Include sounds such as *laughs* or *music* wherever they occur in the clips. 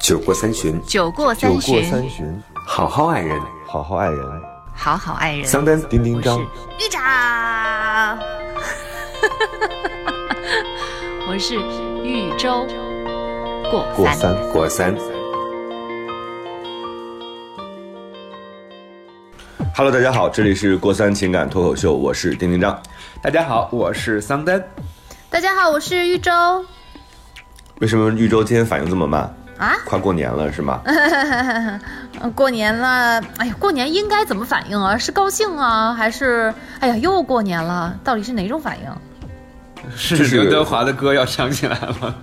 酒过三巡，酒过酒过三巡，好好爱人。好好爱人。好好爱人。桑丹，丁丁张，玉长，我是豫州过三。过三。过三。Hello，大家好，这里是过三情感脱口秀，我是丁丁张。大家好，我是桑丹。大家好，我是豫州为什么豫州今天反应这么慢？啊。快过年了是吗？嗯 *laughs* 过年了，哎呀，过年应该怎么反应啊？是高兴啊，还是哎呀又过年了？到底是哪种反应？是这是刘德华的歌要唱起来了。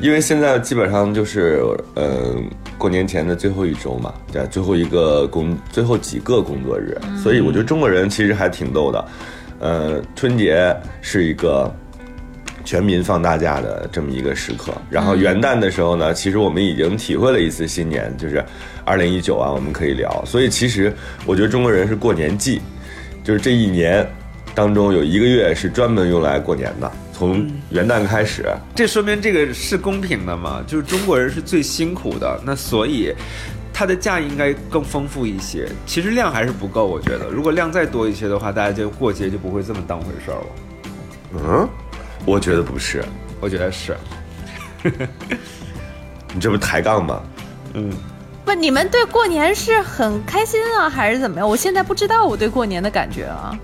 因为现在基本上就是，呃，过年前的最后一周嘛，对，最后一个工，最后几个工作日，所以我觉得中国人其实还挺逗的。呃，春节是一个全民放大假的这么一个时刻，然后元旦的时候呢，其实我们已经体会了一次新年，就是二零一九啊，我们可以聊。所以其实我觉得中国人是过年季，就是这一年当中有一个月是专门用来过年的，从元旦开始。这说明这个是公平的嘛？就是中国人是最辛苦的，那所以他的假应该更丰富一些。其实量还是不够，我觉得如果量再多一些的话，大家就过节就不会这么当回事儿了。嗯，我觉得不是，我觉得是，*laughs* 你这不是抬杠吗？嗯不，你们对过年是很开心啊，还是怎么样？我现在不知道我对过年的感觉啊，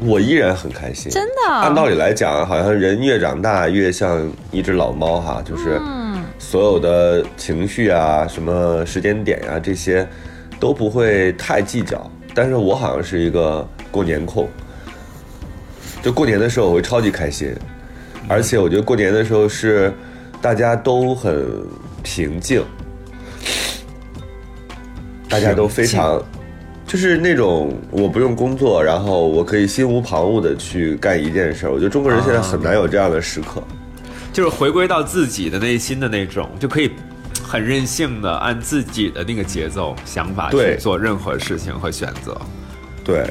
我依然很开心，真的。按道理来讲，好像人越长大越像一只老猫哈，就是嗯所有的情绪啊、什么时间点呀、这些都不会太计较。但是我好像是一个过年控，就过年的时候我会超级开心，而且我觉得过年的时候是大家都很平静，大家都非常。就是那种我不用工作，然后我可以心无旁骛的去干一件事儿。我觉得中国人现在很难有这样的时刻。就是回归到自己的内心的那种，就可以很任性的按自己的那个节奏、想法去做任何事情和选择。对，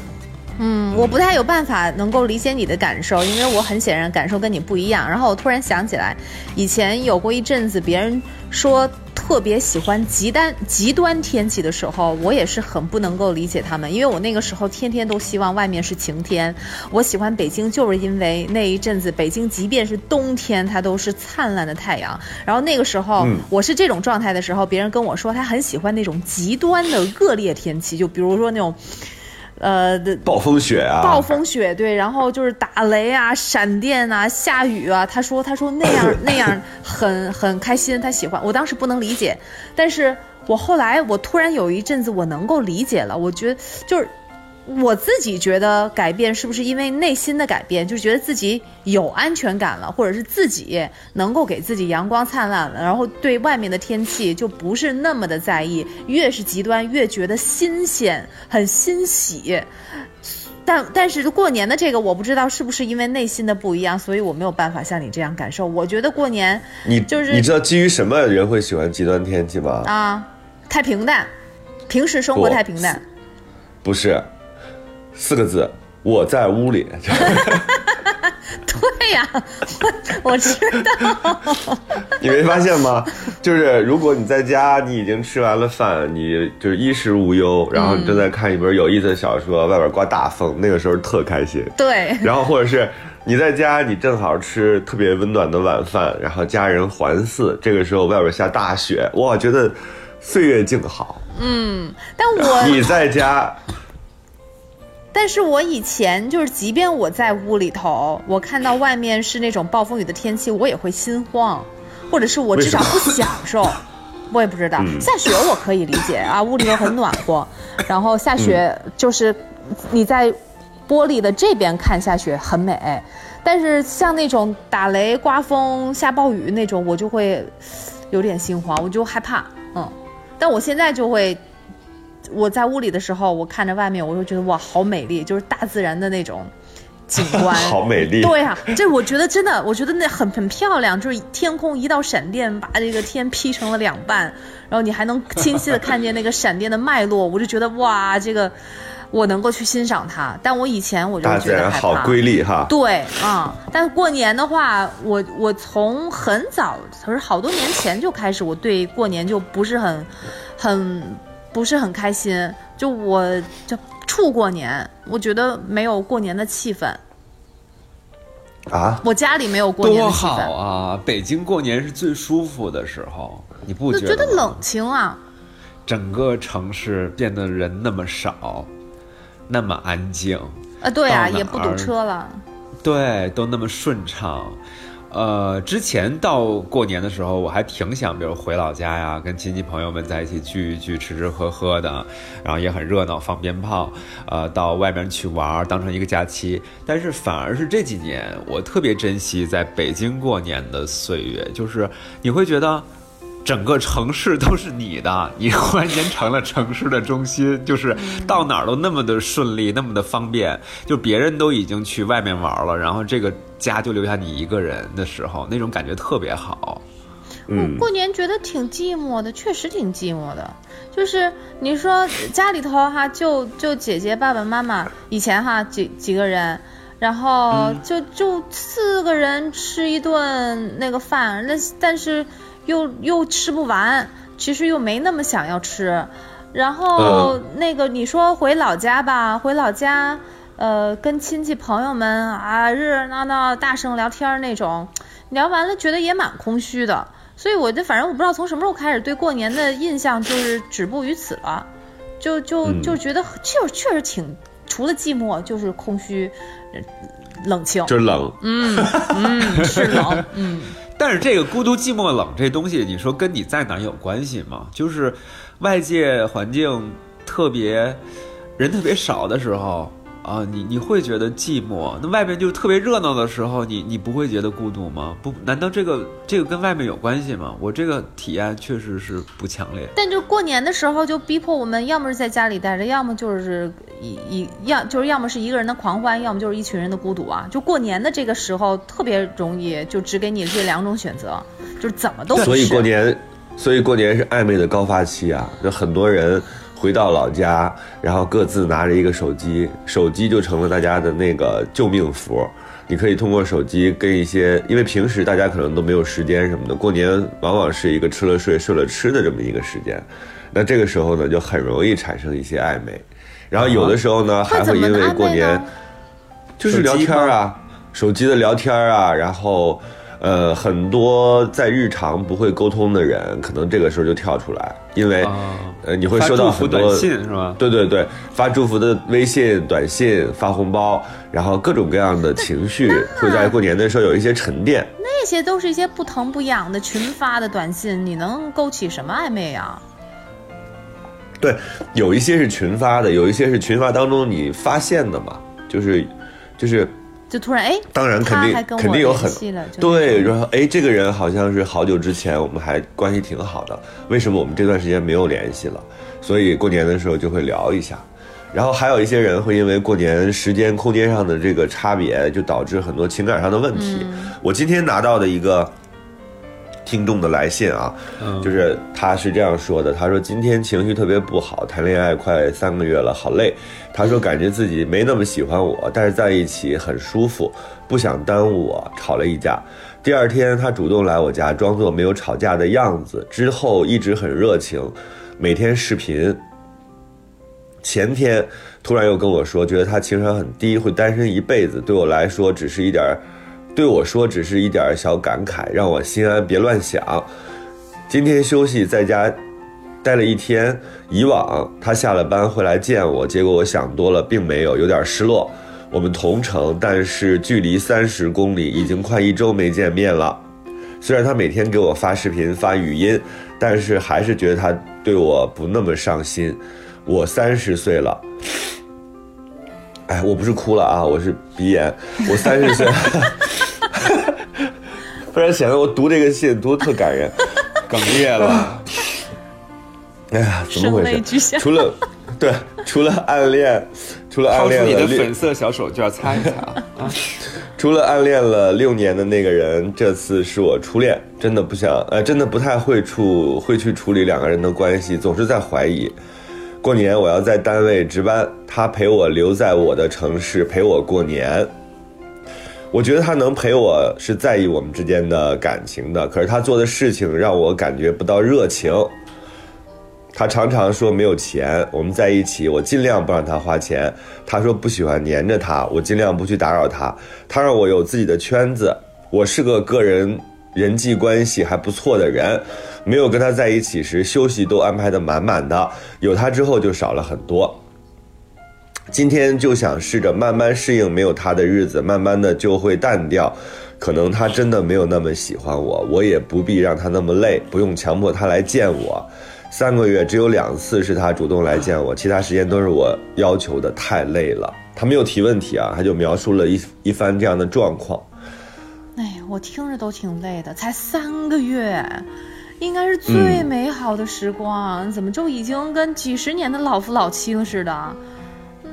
嗯，我不太有办法能够理解你的感受，因为我很显然感受跟你不一样。然后我突然想起来，以前有过一阵子，别人说特别喜欢极端极端天气的时候，我也是很不能够理解他们，因为我那个时候天天都希望外面是晴天。我喜欢北京，就是因为那一阵子北京即便是冬天，它都是灿烂的太阳。然后那个时候、嗯我是这种状态的时候，别人跟我说他很喜欢那种极端的恶劣天气，就比如说那种。呃暴风雪啊，暴风雪对，然后就是打雷啊、闪电啊、下雨啊。他说他说那样 *laughs* 那样很很开心，他喜欢。我当时不能理解，但是我后来我突然有一阵子我能够理解了。我觉得就是我自己觉得改变是不是因为内心的改变，就是觉得自己有安全感了，或者是自己能够给自己阳光灿烂了，然后对外面的天气就不是那么的在意，越是极端越觉得新鲜，很欣喜。但但是过年的这个，我不知道是不是因为内心的不一样，所以我没有办法像你这样感受。我觉得过年你就是你知道基于什么人会喜欢极端天气吗？啊，太平淡，平时生活太平淡。不是，四个字，我在屋里。*laughs* 对呀、我我知道。*laughs* 你没发现吗？就是如果你在家，你已经吃完了饭，你就是衣食无忧，然后你正在看一本有意思的小说，外边刮大风，那个时候特开心。对，*laughs* 然后或者是你在家，你正好吃特别温暖的晚饭，然后家人环伺，这个时候外边下大雪，哇，觉得岁月静好。嗯但我你在家，但是我以前就是，即便我在屋里头，我看到外面是那种暴风雨的天气，我也会心慌，或者是我至少不享受。我也不知道，下雪我可以理解啊，屋里头很暖和，然后下雪就是你在玻璃的这边看下雪很美，但是像那种打雷、刮风、下暴雨那种，我就会有点心慌，我就害怕，嗯。但我现在就会我在屋里的时候，我看着外面，我就觉得哇，好美丽，就是大自然的那种景观，*laughs* 好美丽。对啊，这我觉得真的，我觉得那很很漂亮，就是天空一道闪电把这个天劈成了两半，然后你还能清晰的看见那个闪电的脉络，我就觉得哇，这个我能够去欣赏它。但我以前我就觉得好。瑰丽哈。对啊、但是过年的话，我我从很早，可是好多年前就开始，我对过年就不是很很不是很开心。就我就处过年，我觉得没有过年的气氛，啊，我家里没有过年多的气氛，好啊！北京过年是最舒服的时候，你不觉得觉得冷清啊。整个城市变得人那么少，那么安静，啊，对啊，也不堵车了。对，都那么顺畅。呃，之前到过年的时候，我还挺想，比如回老家呀，跟亲戚朋友们在一起聚一聚，吃吃喝喝的，然后也很热闹，放鞭炮，呃，到外面去玩，当成一个假期。但是反而是这几年，我特别珍惜在北京过年的岁月，就是你会觉得。整个城市都是你的，*laughs* 你忽然间成了城市的中心，就是到哪儿都那么的顺利，那么的方便。就别人都已经去外面玩了，然后这个家就留下你一个人的时候，那种感觉特别好。嗯，过年觉得挺寂寞的，确实挺寂寞的。就是你说家里头哈，就就姐姐、爸爸妈妈，以前哈几几个人，然后就就四个人吃一顿那个饭，那但是又又吃不完，其实又没那么想要吃。然后那个你说回老家吧，回老家，呃，跟亲戚朋友们啊热热闹闹、大声聊天那种，聊完了觉得也蛮空虚的。所以我就反正我不知道从什么时候开始对过年的印象就是止步于此了，就就嗯就觉得确确实挺除了寂寞就是空虚、呃冷清，就冷。嗯嗯是冷，嗯但是这个孤独、寂寞、冷这东西，你说跟你在哪有关系吗？就是外界环境特别人特别少的时候啊，你你会觉得寂寞；那外面就特别热闹的时候，你你不会觉得孤独吗？不，难道这个这个跟外面有关系吗？我这个体验确实是不强烈。但就过年的时候，就逼迫我们，要么是在家里待着，要么就是一一要就是要么是一个人的狂欢，要么就是一群人的孤独啊。就过年的这个时候，特别容易就只给你这两种选择，就是怎么都不是。所以过年，所以过年是暧昧的高发期啊！就很多人回到老家，然后各自拿着一个手机，手机就成了大家的那个救命符。你可以通过手机跟一些，因为平时大家可能都没有时间什么的，过年往往是一个吃了睡，睡了吃的这么一个时间。那这个时候呢，就很容易产生一些暧昧。然后有的时候呢，还会因为过年？就是聊天啊，手机的聊天啊，然后呃，很多在日常不会沟通的人，可能这个时候就跳出来，因为、啊呃你会收到很多短信是吧？对对对，发祝福的微信、短信、发红包，然后各种各样的情绪会在过年的时候有一些沉淀。那些都是一些不疼不痒的群发的短信，你能勾起什么暧昧啊？对，有一些是群发的，有一些是群发当中你发现的嘛，就是就是就突然哎，当然肯定肯定有很对，然后哎，这个人好像是好久之前我们还关系挺好的，为什么我们这段时间没有联系了？所以过年的时候就会聊一下。然后还有一些人会因为过年时间、空间上的这个差别，就导致很多情感上的问题。我今天拿到的一个听众的来信啊，就是他是这样说的：他说今天情绪特别不好，谈恋爱快三个月了，好累。他说感觉自己没那么喜欢我，但是在一起很舒服，不想耽误我，吵了一架。第二天他主动来我家，装作没有吵架的样子，之后一直很热情，每天视频。前天突然又跟我说，觉得他情商很低，会单身一辈子。对我来说，只是一点儿，对我说只是一点小感慨，让我心安，别乱想。今天休息在家待了一天，以往他下了班会来见我，结果我想多了，并没有，有点失落。我们同城，但是距离三十公里，已经快一周没见面了。虽然他每天给我发视频、发语音，但是还是觉得他对我不那么上心。我三十岁了，哎，我不是哭了啊，我是鼻炎。我三十岁，*laughs* 不然显得我读这个信读得特感人，哽咽了。哎呀，怎么回事。除了对，除了暗恋，除了暗掏出你的恋粉色小手绢擦一擦。*laughs* 除了暗恋了六年的那个人，这次是我初恋，真的不想，呃，真的不太会处会去处理两个人的关系，总是在怀疑。过年我要在单位值班，他陪我留在我的城市陪我过年。我觉得他能陪我是在意我们之间的感情的，可是他做的事情让我感觉不到热情。他常常说没有钱，我们在一起，我尽量不让他花钱。他说不喜欢黏着他，我尽量不去打扰他。他让我有自己的圈子，我是个个人人际关系还不错的人，没有跟他在一起时，休息都安排的满满的，有他之后就少了很多。今天就想试着慢慢适应没有他的日子，慢慢的就会淡掉。可能他真的没有那么喜欢我，我也不必让他那么累，不用强迫他来见我。三个月只有两次是他主动来见我，其他时间都是我要求的，太累了。他没有提问题啊，他就描述了一一番这样的状况。哎，我听着都挺累的，才三个月，应该是最美好的时光，怎么就已经跟几十年的老夫老妻了似的？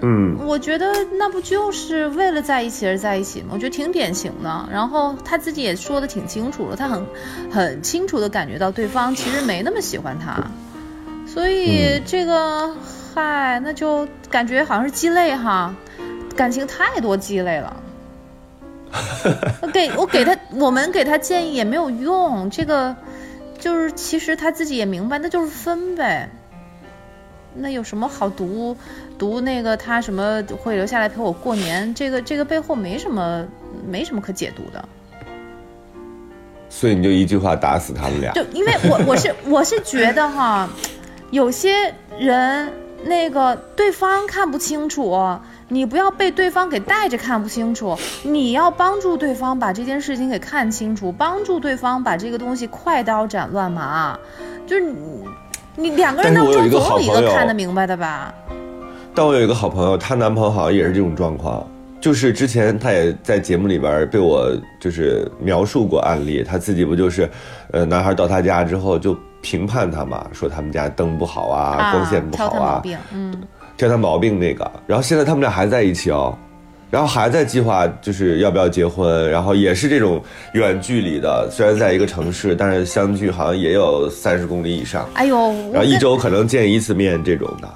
嗯，我觉得那不就是为了在一起而在一起吗？我觉得挺典型的。然后他自己也说的挺清楚了，他很很清楚的感觉到对方其实没那么喜欢他。所以这个，嗨，那就感觉好像是鸡肋哈，感情太多鸡肋了。*laughs* 我给我给他，我们给他建议也没有用。这个就是其实他自己也明白，那就是分呗。那有什么好读读那个他什么会留下来陪我过年？这个这个背后没什么没什么可解读的。所以你就一句话打死他们俩？就因为我我是我是觉得哈。有些人那个对方看不清楚，你不要被对方给带着看不清楚，你要帮助对方把这件事情给看清楚，帮助对方把这个东西快刀斩乱麻，就是你你两个人当中总有一个看得明白的吧。但我有一个好朋友，她男朋友好像也是这种状况，就是之前她也在节目里边被我就是描述过案例，她自己不就是，呃，男孩到她家之后就。评判她嘛，说他们家灯不好啊，光线不好啊，嗯，挑他毛病那个。然后现在他们俩还在一起哦，然后还在计划就是要不要结婚，然后也是这种远距离的，虽然在一个城市，但是相距好像也有三十公里以上。哎呦，然后一周可能见一次面这种的。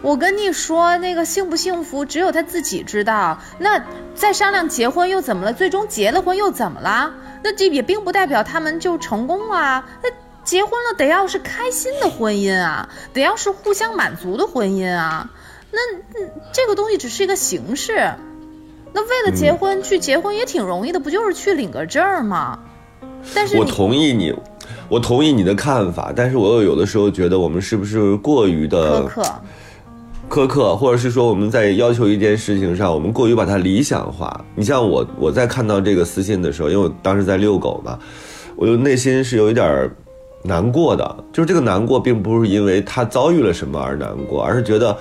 我跟你说，那个幸不幸福，只有他自己知道。那再商量结婚又怎么了？最终结了婚又怎么了？那这也并不代表他们就成功啊。那。结婚了得要是开心的婚姻啊，得要是互相满足的婚姻啊，那这个东西只是一个形式。那为了结婚去结婚也挺容易的，不就是去领个证吗？但是我同意你，我同意你的看法，但是我又有的时候觉得我们是不是过于的苛刻，苛刻，或者是说我们在要求一件事情上，我们过于把它理想化。你像我，我在看到这个私信的时候，因为我当时在遛狗嘛，我就内心是有一点儿。难过的，就是这个难过，并不是因为他遭遇了什么而难过，而是觉得，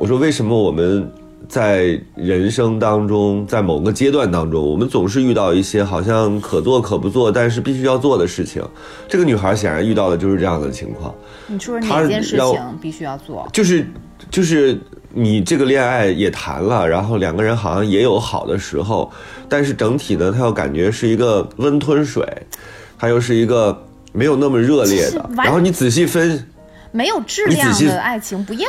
我说为什么我们在人生当中，在某个阶段当中，我们总是遇到一些好像可做可不做，但是必须要做的事情。这个女孩显然遇到的就是这样的情况。你说哪件事情必须要做？就是就是你这个恋爱也谈了，然后两个人好像也有好的时候，但是整体呢，他又感觉是一个温吞水，他又是一个。没有那么热烈的，然后你仔细分，没有质量的爱情不一样。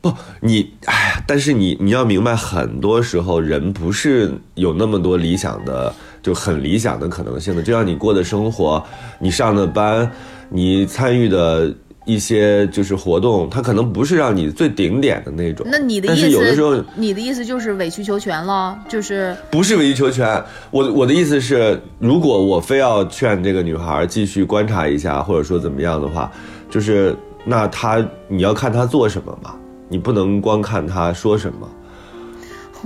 不，你哎呀，但是你你要明白，很多时候人不是有那么多理想的，就很理想的可能性的。就像你过的生活，你上的班，你参与的。一些就是活动，它可能不是让你最顶点的那种。那你的意思，但是有的时候，你的意思就是委曲求全了，就是不是委曲求全。我我的意思是，如果我非要劝这个女孩继续观察一下，或者说怎么样的话，就是那她你要看她做什么嘛，你不能光看他说什么。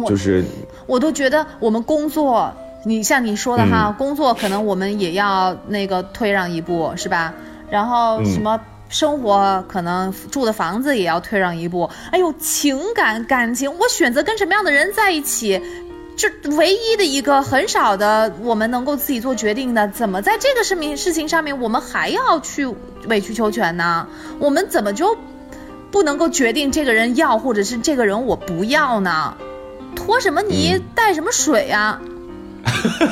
就是我都觉得我们工作，你像你说的哈，工作可能我们也要那个退让一步，是吧？然后什么？生活可能住的房子也要退让一步。哎呦，情感感情，我选择跟什么样的人在一起，就唯一的一个很少的我们能够自己做决定的，怎么在这个事情事情上面我们还要去委曲求全呢？我们怎么就不能够决定这个人要，或者是这个人我不要呢？拖什么泥带什么水呀、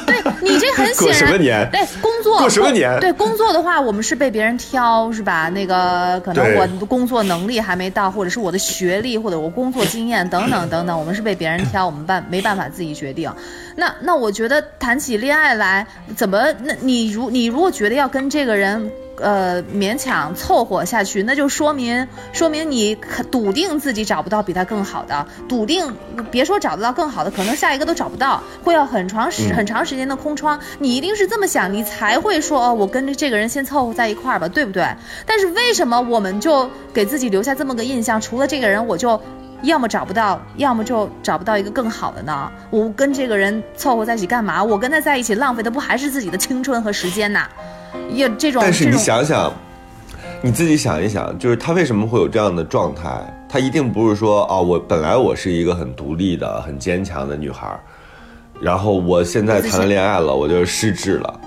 对你这很 *laughs* 显过然，什么年对工作过什么年对工作的话，我们是被别人挑，是吧？那个可能我的工作能力还没到，或者是我的学历，或者我工作经验等等等等，我们是被别人挑，我们办没办法自己决定。那那我觉得谈起恋爱来，怎么那你如你如果觉得要跟这个人。呃，勉强凑合下去，那就说明说明你可笃定自己找不到比他更好的，笃定别说找得到更好的，可能下一个都找不到，会要很长时、嗯很长时间的空窗。你一定是这么想，你才会说哦，我跟着这个人先凑合在一块儿吧，对不对？但是为什么我们就给自己留下这么个印象？除了这个人，我就。要么找不到，要么就找不到一个更好的呢。我跟这个人凑合在一起干嘛？我跟他在一起浪费的不还是自己的青春和时间呐？也这种，但是你想想，你自己想一想，就是他为什么会有这样的状态？他一定不是说啊、我本来我是一个很独立的、很坚强的女孩儿，然后我现在谈了恋爱了，我就失智了。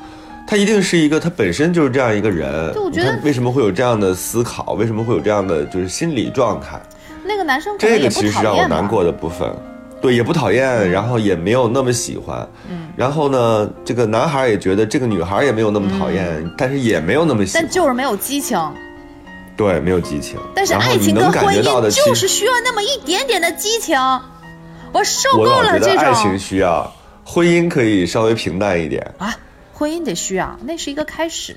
他一定是一个，他本身就是这样一个人。就我觉得为什么会有这样的思考？为什么会有这样的就是心理状态？那个男生这个其实让我难过的部分。对，也不讨厌，然后也没有那么喜欢。嗯，然后呢，这个男孩也觉得这个女孩也没有那么讨厌，但是也没有那么喜欢嗯但。就是没有激情。对，没有激情。但是爱情跟婚觉到的，姻就是需要那么一点点的激情。我受够了这觉得爱情需要，婚姻可以稍微平淡一点。啊，婚姻得需要，那是一个开始。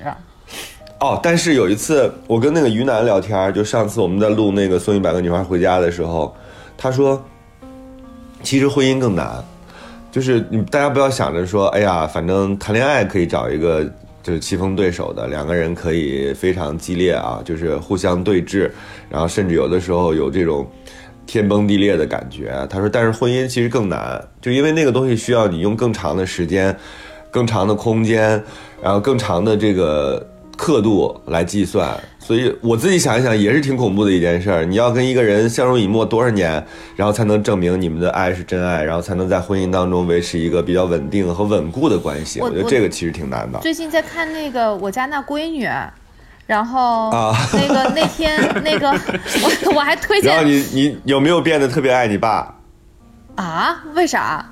哦，但是有一次我跟那个于南聊天，就上次我们在录那个送一百个女孩回家的时候，他说，其实婚姻更难，就是你大家不要想着说，哎呀，反正谈恋爱可以找一个就是棋逢对手的，两个人可以非常激烈啊，就是互相对峙，然后甚至有的时候有这种。天崩地裂的感觉，他说，但是婚姻其实更难，就因为那个东西需要你用更长的时间、更长的空间，然后更长的这个刻度来计算，所以我自己想一想也是挺恐怖的一件事儿。你要跟一个人相濡以沫多少年，然后才能证明你们的爱是真爱，然后才能在婚姻当中维持一个比较稳定和稳固的关系。我我觉得这个其实挺难的。最近在看那个我家那闺女，然后啊那个 *laughs* 那天那个我我还推然后荐你你有没有变得特别爱你爸？啊？为啥？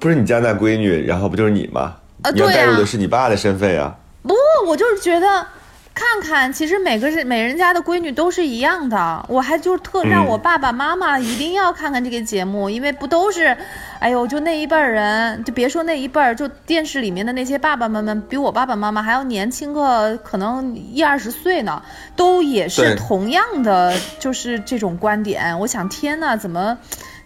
不是你家那闺女，然后不就是你吗？啊你要对呀带入的是你爸的身份呀。不，我就是觉得。看看，其实每个人每人家的闺女都是一样的。我还就特让嗯我爸爸妈妈一定要看看这个节目，因为不都是，哎呦，就那一辈儿人，就别说那一辈儿，就电视里面的那些爸爸妈妈，比我爸爸妈妈还要年轻个可能一二十岁呢，都也是同样的，就是这种观点。我想，天呐，怎么？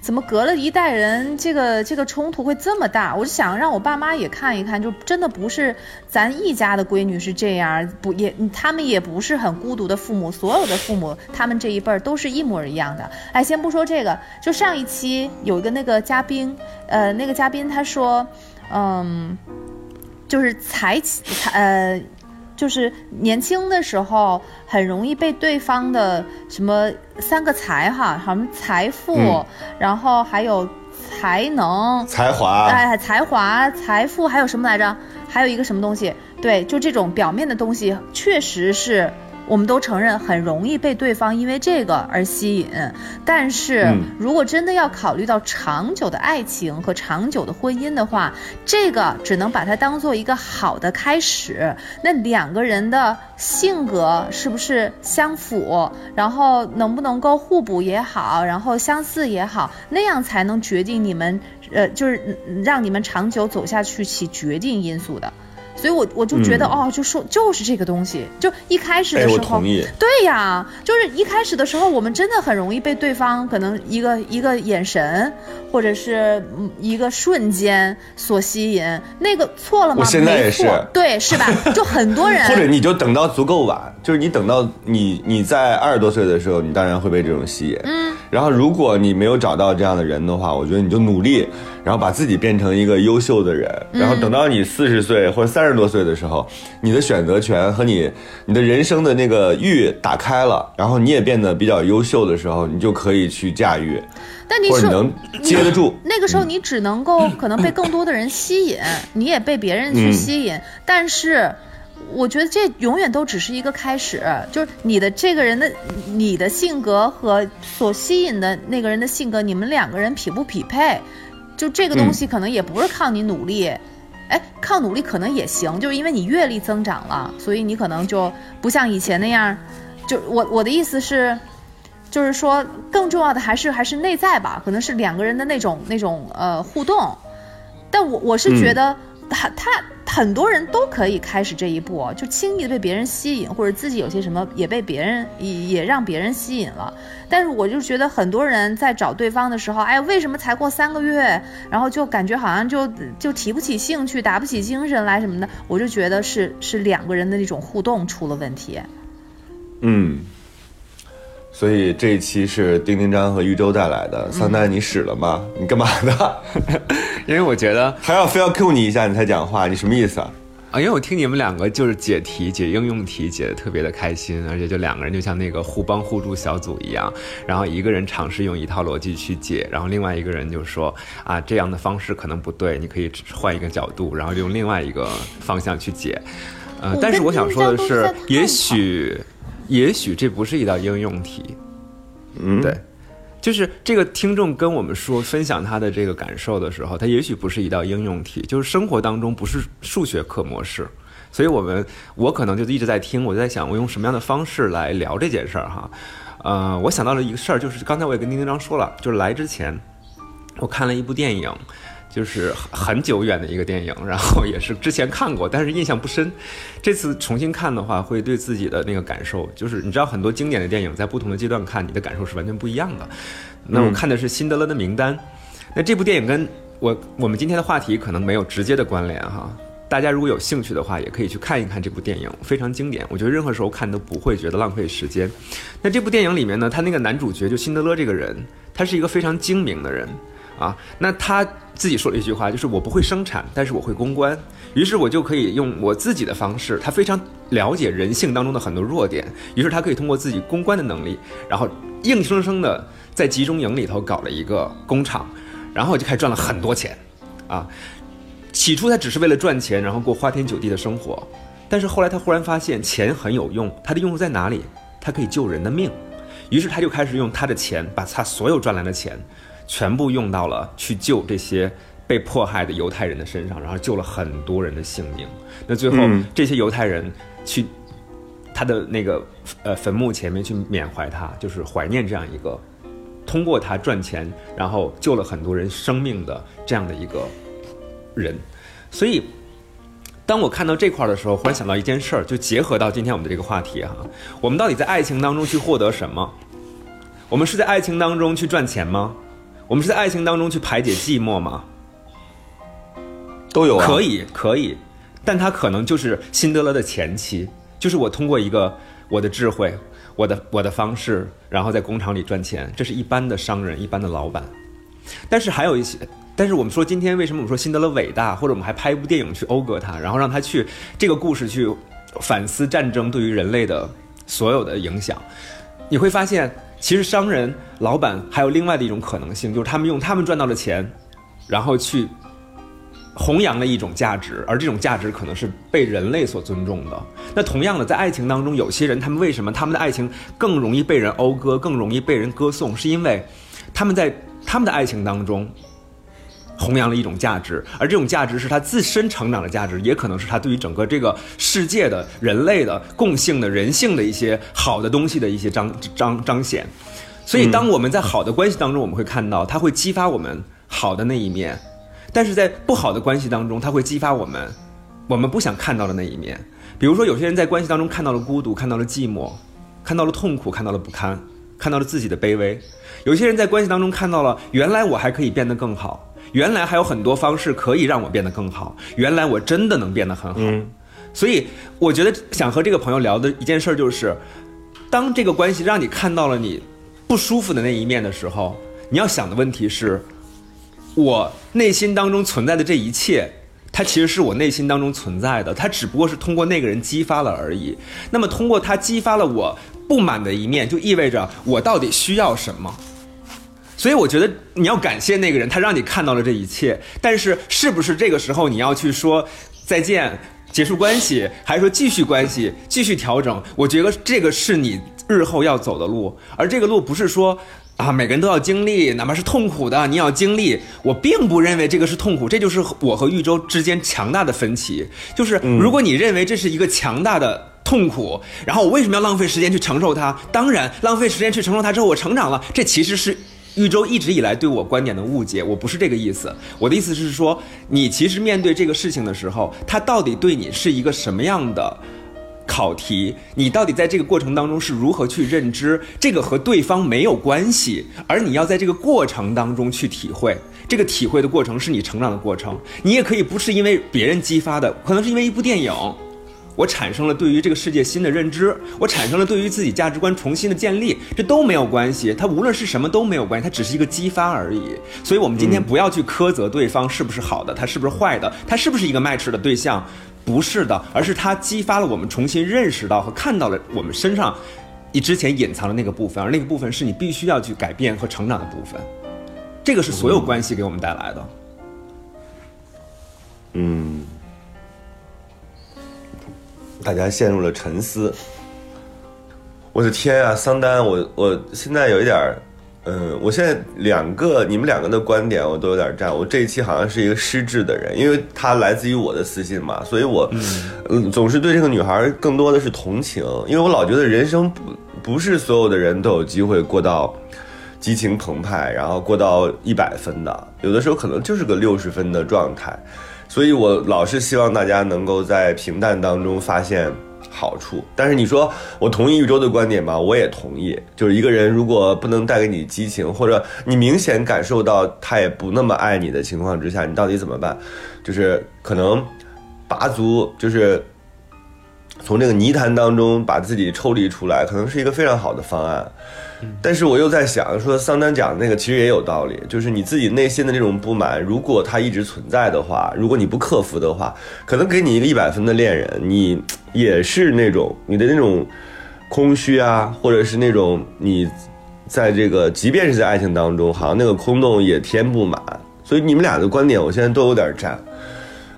怎么隔了一代人，这个这个冲突会这么大？我就想让我爸妈也看一看，就真的不是咱一家的闺女是这样，不也他们也不是很孤独的父母，所有的父母他们这一辈儿都是一模一样的。哎，先不说这个，就上一期有一个那个嘉宾，呃，那个嘉宾他说，嗯，就是才起呃。就是年轻的时候很容易被对方的什么三个财哈，什么财富，嗯然后还有才能，才华，哎，才华、财富，还有什么来着？还有一个什么东西？对，就这种表面的东西，确实是我们都承认很容易被对方因为这个而吸引。但是嗯如果真的要考虑到长久的爱情和长久的婚姻的话，这个只能把它当做一个好的开始。那两个人的性格是不是相符，然后能不能够互补也好，然后相似也好，那样才能决定你们，呃，就是嗯让你们长久走下去起决定因素的。所以我我就觉得、哦，就说就是这个东西，就一开始的时候。对呀，就是一开始的时候，我们真的很容易被对方可能一个一个眼神，或者是嗯一个瞬间所吸引。那个错了吗？我现在没也是错对，是吧？就很多人，或者你就等到足够晚，就是你等到你你在二十多岁的时候，你当然会被这种吸引。嗯，然后如果你没有找到这样的人的话，我觉得你就努力，然后把自己变成一个优秀的人，然后等到你四十岁或者三十多岁的时候，你的选择权和你你的人生的那个域打开了，然后你也变得比较优秀的时候，你就可以去驾驭，但你说能接得住。*laughs* 那个时候你只能够可能被更多的人吸引，你也被别人去吸引，但是。我觉得这永远都只是一个开始，就是你的这个人的你的性格和所吸引的那个人的性格，你们两个人匹不匹配？就这个东西可能也不是靠你努力，哎，靠努力可能也行，就是因为你阅历增长了，所以你可能就不像以前那样。就我我的意思是，就是说更重要的还是还是内在吧，可能是两个人的那种那种呃互动。但我我是觉得他他。很多人都可以开始这一步，就轻易被别人吸引，或者自己有些什么也被别人也也让别人吸引了。但是我就觉得很多人在找对方的时候，哎，为什么才过三个月，然后就感觉好像就就提不起兴趣，打不起精神来什么的？我就觉得是是两个人的那种互动出了问题。嗯。所以这一期是丁丁张和玉州带来的。桑丹，你使了吗？你干嘛的？*laughs* 因为我觉得还要非要 Q 你一下你才讲话，你什么意思啊？啊，因为我听你们两个就是解题、解应用题，解的特别的开心，而且就两个人就像那个互帮互助小组一样，然后一个人尝试用一套逻辑去解，然后另外一个人就说啊这样的方式可能不对，你可以换一个角度，然后用另外一个方向去解。呃，但是我想说的是，也许。也许这不是一道应用题，嗯，对，就是这个听众跟我们说分享他的这个感受的时候，他也许不是一道应用题，就是生活当中不是数学课模式，所以我们我可能就一直在听，我就在想我用什么样的方式来聊这件事儿哈，呃，我想到了一个事儿，就是刚才我也跟丁丁章说了，就是来之前我看了一部电影。就是很久远的一个电影，*laughs* 然后也是之前看过，但是印象不深。这次重新看的话，会对自己的那个感受，就是你知道很多经典的电影，在不同的阶段看，你的感受是完全不一样的。那我看的是《辛德勒的名单》，那这部电影跟我我们今天的话题可能没有直接的关联哈。大家如果有兴趣的话，也可以去看一看这部电影，非常经典。我觉得任何时候看都不会觉得浪费时间。那这部电影里面呢，他那个男主角就辛德勒这个人，他是一个非常精明的人。啊，那他自己说了一句话，就是我不会生产，但是我会公关。于是我就可以用我自己的方式，他非常了解人性当中的很多弱点，于是他可以通过自己公关的能力，然后硬生生的在集中营里头搞了一个工厂，然后就开始赚了很多钱。啊，起初他只是为了赚钱，然后过花天酒地的生活，但是后来他忽然发现钱很有用，它的用处在哪里？它可以救人的命，于是他就开始用他的钱，把他所有赚来的钱。全部用到了去救这些被迫害的犹太人的身上，然后救了很多人的性命。那最后这些犹太人去他的那个呃坟墓前面去缅怀他，就是怀念这样一个通过他赚钱然后救了很多人生命的这样的一个人。所以当我看到这块的时候，忽然想到一件事儿，就结合到今天我们的这个话题哈，我们到底在爱情当中去获得什么？我们是在爱情当中去赚钱吗？我们是在爱情当中去排解寂寞吗？都有啊，可以可以，但他可能就是辛德勒的前妻，就是我通过一个我的智慧，我的我的方式，然后在工厂里赚钱，这是一般的商人，一般的老板。但是还有一些，但是我们说今天为什么我们说辛德勒伟大，或者我们还拍一部电影去讴歌他，然后让他去这个故事去反思战争对于人类的所有的影响，你会发现。其实商人、老板还有另外的一种可能性，就是他们用他们赚到的钱，然后去弘扬了一种价值，而这种价值可能是被人类所尊重的。那同样的，在爱情当中，有些人他们为什么他们的爱情更容易被人讴歌，更容易被人歌颂，是因为他们在他们的爱情当中。弘扬了一种价值，而这种价值是他自身成长的价值，也可能是他对于整个这个世界的人类的共性的人性的一些好的东西的一些彰彰彰显。所以，当我们在好的关系当中，我们会看到它会激发我们好的那一面；但是在不好的关系当中，它会激发我们我们不想看到的那一面。比如说，有些人在关系当中看到了孤独，看到了寂寞，看到了痛苦，看到了不堪，看到了自己的卑微；有些人在关系当中看到了原来我还可以变得更好。原来还有很多方式可以让我变得更好。原来我真的能变得很好。所以我觉得想和这个朋友聊的一件事就是，当这个关系让你看到了你不舒服的那一面的时候，你要想的问题是：我内心当中存在的这一切，它其实是我内心当中存在的，它只不过是通过那个人激发了而已。那么通过他激发了我不满的一面，就意味着我到底需要什么？所以我觉得你要感谢那个人，他让你看到了这一切。但是，是不是这个时候你要去说再见，结束关系，还是说继续关系，继续调整？我觉得这个是你日后要走的路，而这个路不是说。啊，每个人都要经历，哪怕是痛苦的，你要经历。我并不认为这个是痛苦，这就是我和玉州之间强大的分歧。就是如果你认为这是一个强大的痛苦，然后我为什么要浪费时间去承受它？当然，浪费时间去承受它之后，我成长了。这其实是玉州一直以来对我观点的误解。我不是这个意思，我的意思是说，你其实面对这个事情的时候，它到底对你是一个什么样的？考题，你到底在这个过程当中是如何去认知？这个和对方没有关系，而你要在这个过程当中去体会。这个体会的过程是你成长的过程。你也可以不是因为别人激发的，可能是因为一部电影，我产生了对于这个世界新的认知，我产生了对于自己价值观重新的建立，这都没有关系。它无论是什么都没有关系，它只是一个激发而已。所以，我们今天不要去苛责对方是不是好的，他是不是坏的，他是不是一个 match 的对象。不是的，而是他激发了我们重新认识到和看到了我们身上你之前隐藏的那个部分，而那个部分是你必须要去改变和成长的部分。这个是所有关系给我们带来的。嗯，大家陷入了沉思。我的天啊，桑丹，我我现在有一点儿。嗯，我现在两个你们两个的观点我都有点站。我这一期好像是一个失智的人，因为他来自于我的私信嘛，所以我嗯总是对这个女孩更多的是同情，因为我老觉得人生不不是所有的人都有机会过到激情澎湃，然后过到一百分的，有的时候可能就是个六十分的状态，所以我老是希望大家能够在平淡当中发现。好处，但是你说我同意宇宙的观点吗？我也同意。就是一个人如果不能带给你激情，或者你明显感受到他也不那么爱你的情况之下，你到底怎么办？就是可能拔足，就是从这个泥潭当中把自己抽离出来，可能是一个非常好的方案。但是我又在想，说桑丹讲的那个其实也有道理，就是你自己内心的这种不满，如果它一直存在的话，如果你不克服的话，可能给你一个一百分的恋人，你也是那种你的那种空虚啊，或者是那种你在这个即便是在爱情当中，好像那个空洞也填不满。所以你们俩的观点，我现在都有点站。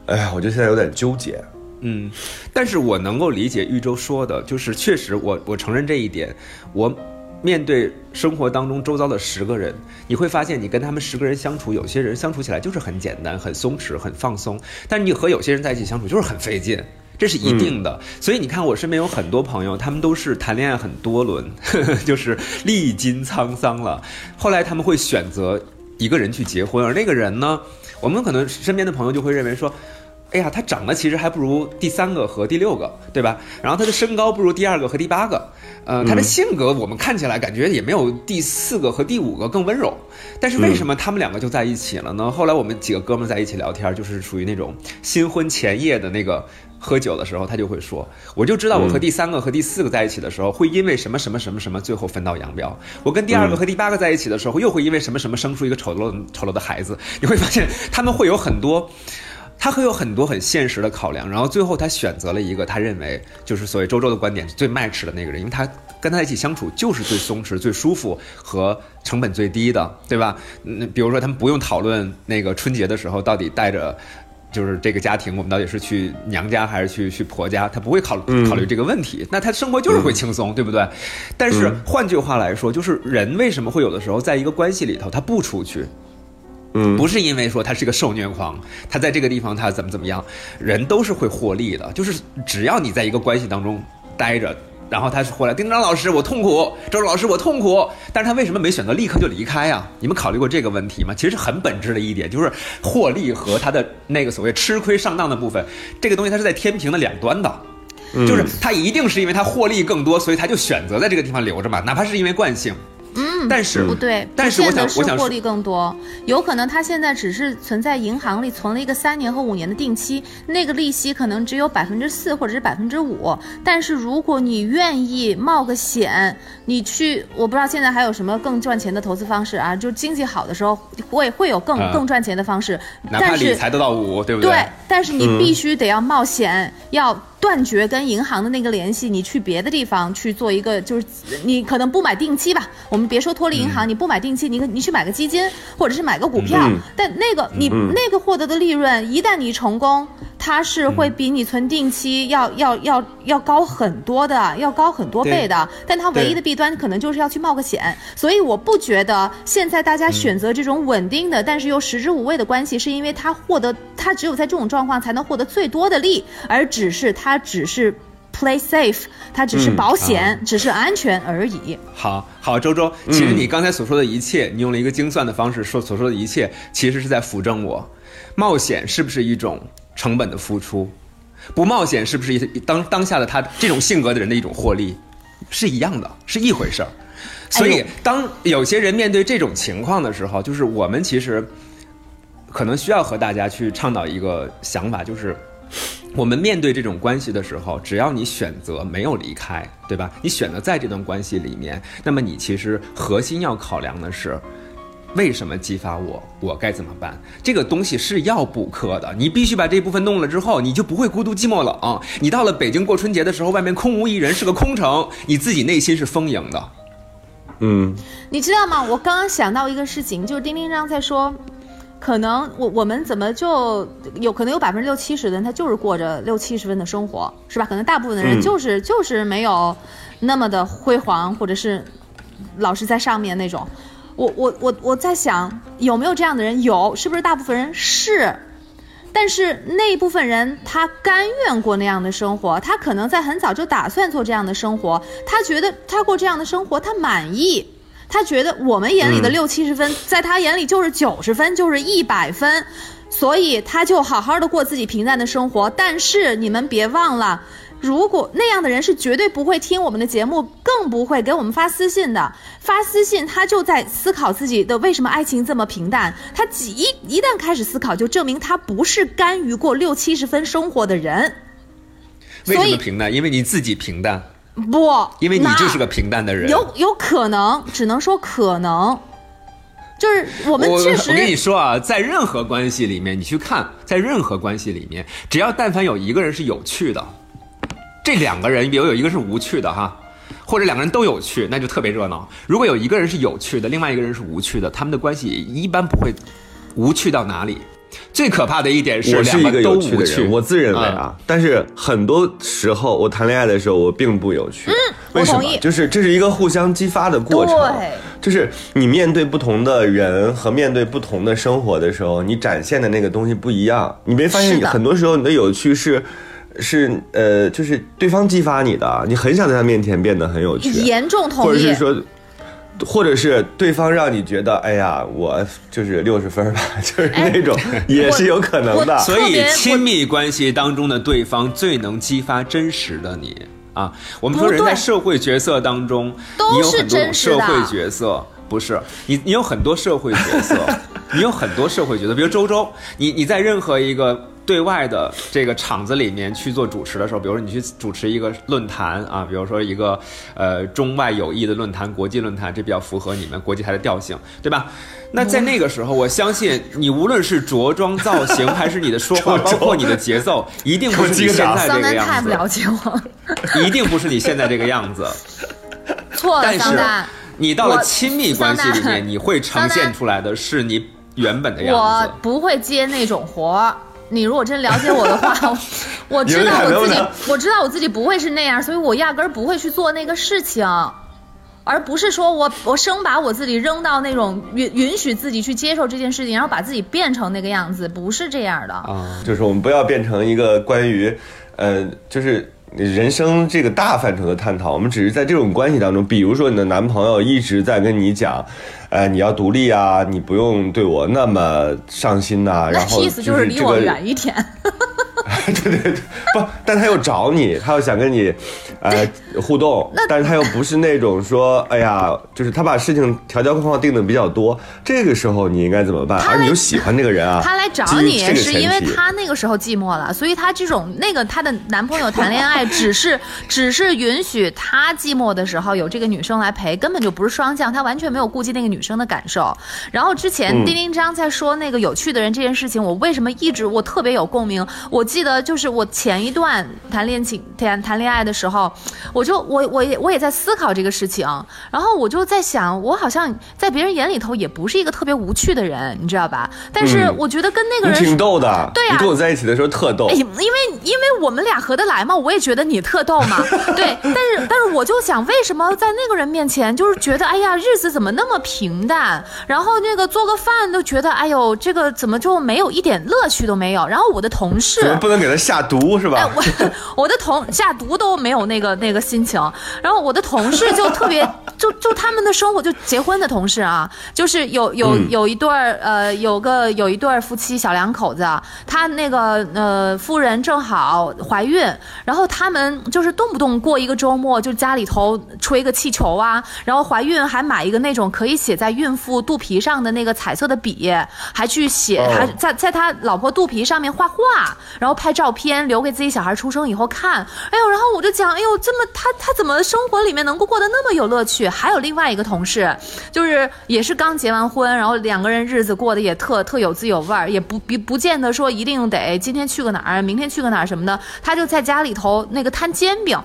哎呀，我就现在有点纠结。嗯，但是我能够理解玉州说的，就是确实，我我承认这一点，我。面对生活当中周遭的十个人，你会发现，你跟他们十个人相处，有些人相处起来就是很简单、很松弛、很放松，但是你和有些人在一起相处就是很费劲，这是一定的。所以你看，我身边有很多朋友，他们都是谈恋爱很多轮，*laughs* 就是历经沧桑了，后来他们会选择一个人去结婚，而那个人呢，我们可能身边的朋友就会认为说。哎呀，他长得其实还不如第三个和第六个，对吧？然后他的身高不如第二个和第八个，呃，他的性格我们看起来感觉也没有第四个和第五个更温柔。但是为什么他们两个就在一起了呢？后来我们几个哥们在一起聊天，就是属于那种新婚前夜的那个喝酒的时候，他就会说：“我就知道我和第三个和第四个在一起的时候，会因为什么什么什么什么最后分道扬镳。我跟第二个和第八个在一起的时候，又会因为什么什么生出一个丑陋丑陋的孩子。你会发现他们会有很多。”他会有很多很现实的考量，然后最后他选择了一个他认为就是所谓周周的观点最 match 的那个人，因为他跟他一起相处就是最松弛、最舒服和成本最低的，对吧？那比如说他们不用讨论那个春节的时候到底带着就是这个家庭，我们到底是去娘家还是去去婆家，他不会考考虑这个问题，那他生活就是会轻松，对不对？但是换句话来说，就是人为什么会有的时候在一个关系里头他不出去？嗯，不是因为说他是个受虐狂，他在这个地方他怎么怎么样，人都是会获利的，就是只要你在一个关系当中待着，然后他是回来，丁张老师我痛苦，周老师我痛苦，但是他为什么没选择立刻就离开呀？你们考虑过这个问题吗？其实很本质的一点，就是获利和他的那个所谓吃亏上当的部分，这个东西它是在天平的两端的，就是他一定是因为他获利更多，所以他就选择在这个地方留着嘛，哪怕是因为惯性。嗯，但是不对，但是我想，我想获利更多，有可能他现在只是存在银行里存了一个三年和五年的定期，那个利息可能只有百分之四或者是百分之五。但是如果你愿意冒个险，你去，我不知道现在还有什么更赚钱的投资方式啊？就经济好的时候会会有更更赚钱的方式，哪怕理财得到五，对不对？对，但是你必须得要冒险，要。断绝跟银行的那个联系，你去别的地方去做一个，就是你可能不买定期吧。我们别说脱离银行，你不买定期，你你去买个基金，或者是买个股票。但那个你那个获得的利润，一旦你成功，它是会比你存定期要、要要要高很多的，要高很多倍的。但它唯一的弊端可能就是要去冒个险。所以我不觉得现在大家选择这种稳定的，但是又食之无味的关系，是因为它获得它只有在这种状况才能获得最多的利，而只是它只是 play safe，它只是保险，只是安全而已。好好，周周，其实你刚才所说的一切，你用了一个精算的方式说所说的一切，其实是在辅证我，冒险是不是一种成本的付出？不冒险是不是一当当下的他这种性格的人的一种获利？是一样的，是一回事儿。所以，当有些人面对这种情况的时候，就是我们其实可能需要和大家去倡导一个想法，就是我们面对这种关系的时候，只要你选择没有离开，对吧？你选择在这段关系里面，那么你其实核心要考量的是。为什么激发我？我该怎么办？这个东西是要补课的，你必须把这部分弄了之后，你就不会孤独寂寞冷。你到了北京过春节的时候，外面空无一人，是个空城，你自己内心是丰盈的。嗯，你知道吗？我刚刚想到一个事情，就是丁丁章在说，可能我我们怎么就有可能有百分之六七十的人，他就是过着六七十分的生活，是吧？可能大部分的人就是、就是没有那么的辉煌，或者是老是在上面那种。我我我我在想，有没有这样的人？有，是不是大部分人是？但是那一部分人，他甘愿过那样的生活，他可能在很早就打算做这样的生活，他觉得他过这样的生活，他满意，他觉得我们眼里的六七十分，在他眼里就是九十分，就是一百分，所以他就好好的过自己平淡的生活。但是你们别忘了。如果那样的人是绝对不会听我们的节目，更不会给我们发私信的。发私信，他就在思考自己的为什么爱情这么平淡。他一一旦开始思考，就证明他不是甘于过六七十分生活的人。为什么平淡？因为你自己平淡。不，因为你就是个平淡的人。有有可能，只能说可能。就是我们确实，我跟你说啊，在任何关系里面，你去看，在任何关系里面，只要但凡有一个人是有趣的。这两个人，比如有一个是无趣的哈，或者两个人都有趣，那就特别热闹。如果有一个人是有趣的，另外一个人是无趣的，他们的关系一般不会无趣到哪里。最可怕的一点是，我是一个有趣的人，我自认为啊，但是很多时候我谈恋爱的时候，我并不有趣。嗯，为什么？就是这是一个互相激发的过程。对，就是你面对不同的人和面对不同的生活的时候，你展现的那个东西不一样。你没发现，很多时候你的有趣是。是呃，就是对方激发你的，你很想在他面前变得很有趣，严重同意，或者是说，或者是对方让你觉得，哎呀，我就是六十分吧，*laughs* 就是那种，*laughs* 也是有可能的。所以，亲密关系当中的对方最能激发真实的你啊。我们说人在社会角色当中，你有很多种社会角色，不是你，你有很多社会角色，*laughs* 你有很多社会角色，比如周周，你你在任何一个。对外的这个场子里面去做主持的时候，比如说你去主持一个论坛啊，比如说一个呃中外友谊的论坛、国际论坛，这比较符合你们国际台的调性，对吧？那在那个时候，我相信你无论是着装造型，还是你的说话，*laughs* 包括你的节奏，一定不是你现在这个样子。太不了解我，*laughs* 一定不是你现在这个样子。错了，但是你到了亲密关系里面，*laughs* 你会呈现出来的是你原本的样子。我不会接那种活儿。你如果真了解我的话，*laughs* 我知道我自己，我知道我自己不会是那样，所以我压根儿不会去做那个事情，而不是说我我生把我自己扔到那种允允许自己去接受这件事情，然后把自己变成那个样子，不是这样的啊。就是我们不要变成一个关于，呃，就是人生这个大范畴的探讨，我们只是在这种关系当中，比如说你的男朋友一直在跟你讲。呃，你要独立啊！你不用对我那么上心呐。然后意思就是离我远一点。对对对，不，但他又找你，他又想跟你，呃，互动，但是他又不是那种说，哎呀，就是他把事情条条框框定的比较多。这个时候你应该怎么办？而你又喜欢那个人啊？他来找你是因为他那个时候寂寞了，所以他这种那个他的男朋友谈恋爱只是只是允许他寂寞的时候有这个女生来陪，根本就不是双向，他完全没有顾及那个女生的感受。然后之前丁丁章在说那个有趣的人这件事情，我为什么一直我特别有共鸣？我记得。得，就是我前一段谈恋情谈谈恋爱的时候，我就我我也我也在思考这个事情，然后我就在想，我好像在别人眼里头也不是一个特别无趣的人，你知道吧？但是嗯我觉得跟那个你人挺逗的，对呀你跟我在一起的时候特逗哎，。因为因为我们俩合得来嘛，我也觉得你特逗嘛，*laughs* 对。但是但是我就想，为什么在那个人面前，就是觉得哎呀，日子怎么那么平淡？然后那个做个饭都觉得，哎呦，这个怎么就没有一点乐趣都没有？然后我的同事不能给他下毒是哎，吧？我 *laughs* 我的同下毒都没有那个那个心情，然后我的同事就特别，*laughs* 就就他们的生活就结婚的同事啊，就是有有嗯。有一对儿呃有个有一对儿夫妻小两口子，他那个呃夫人正好怀孕，然后他们就是动不动过一个周末就家里头吹个气球啊，然后怀孕还买一个那种可以写在孕妇肚皮上的那个彩色的笔，还去写哦。还在在他老婆肚皮上面画画，然后拍照片留给自己小孩出生以后看。哎呦，然后我就讲，哎呦，这么他他怎么生活里面能够过得那么有乐趣？还有另外一个同事，就是也是刚结完婚，然后两个人日子过得也特特有滋有味儿，也不不不见得说一定得今天去个哪儿，明天去个哪儿什么的，他就在家里头那个摊煎饼。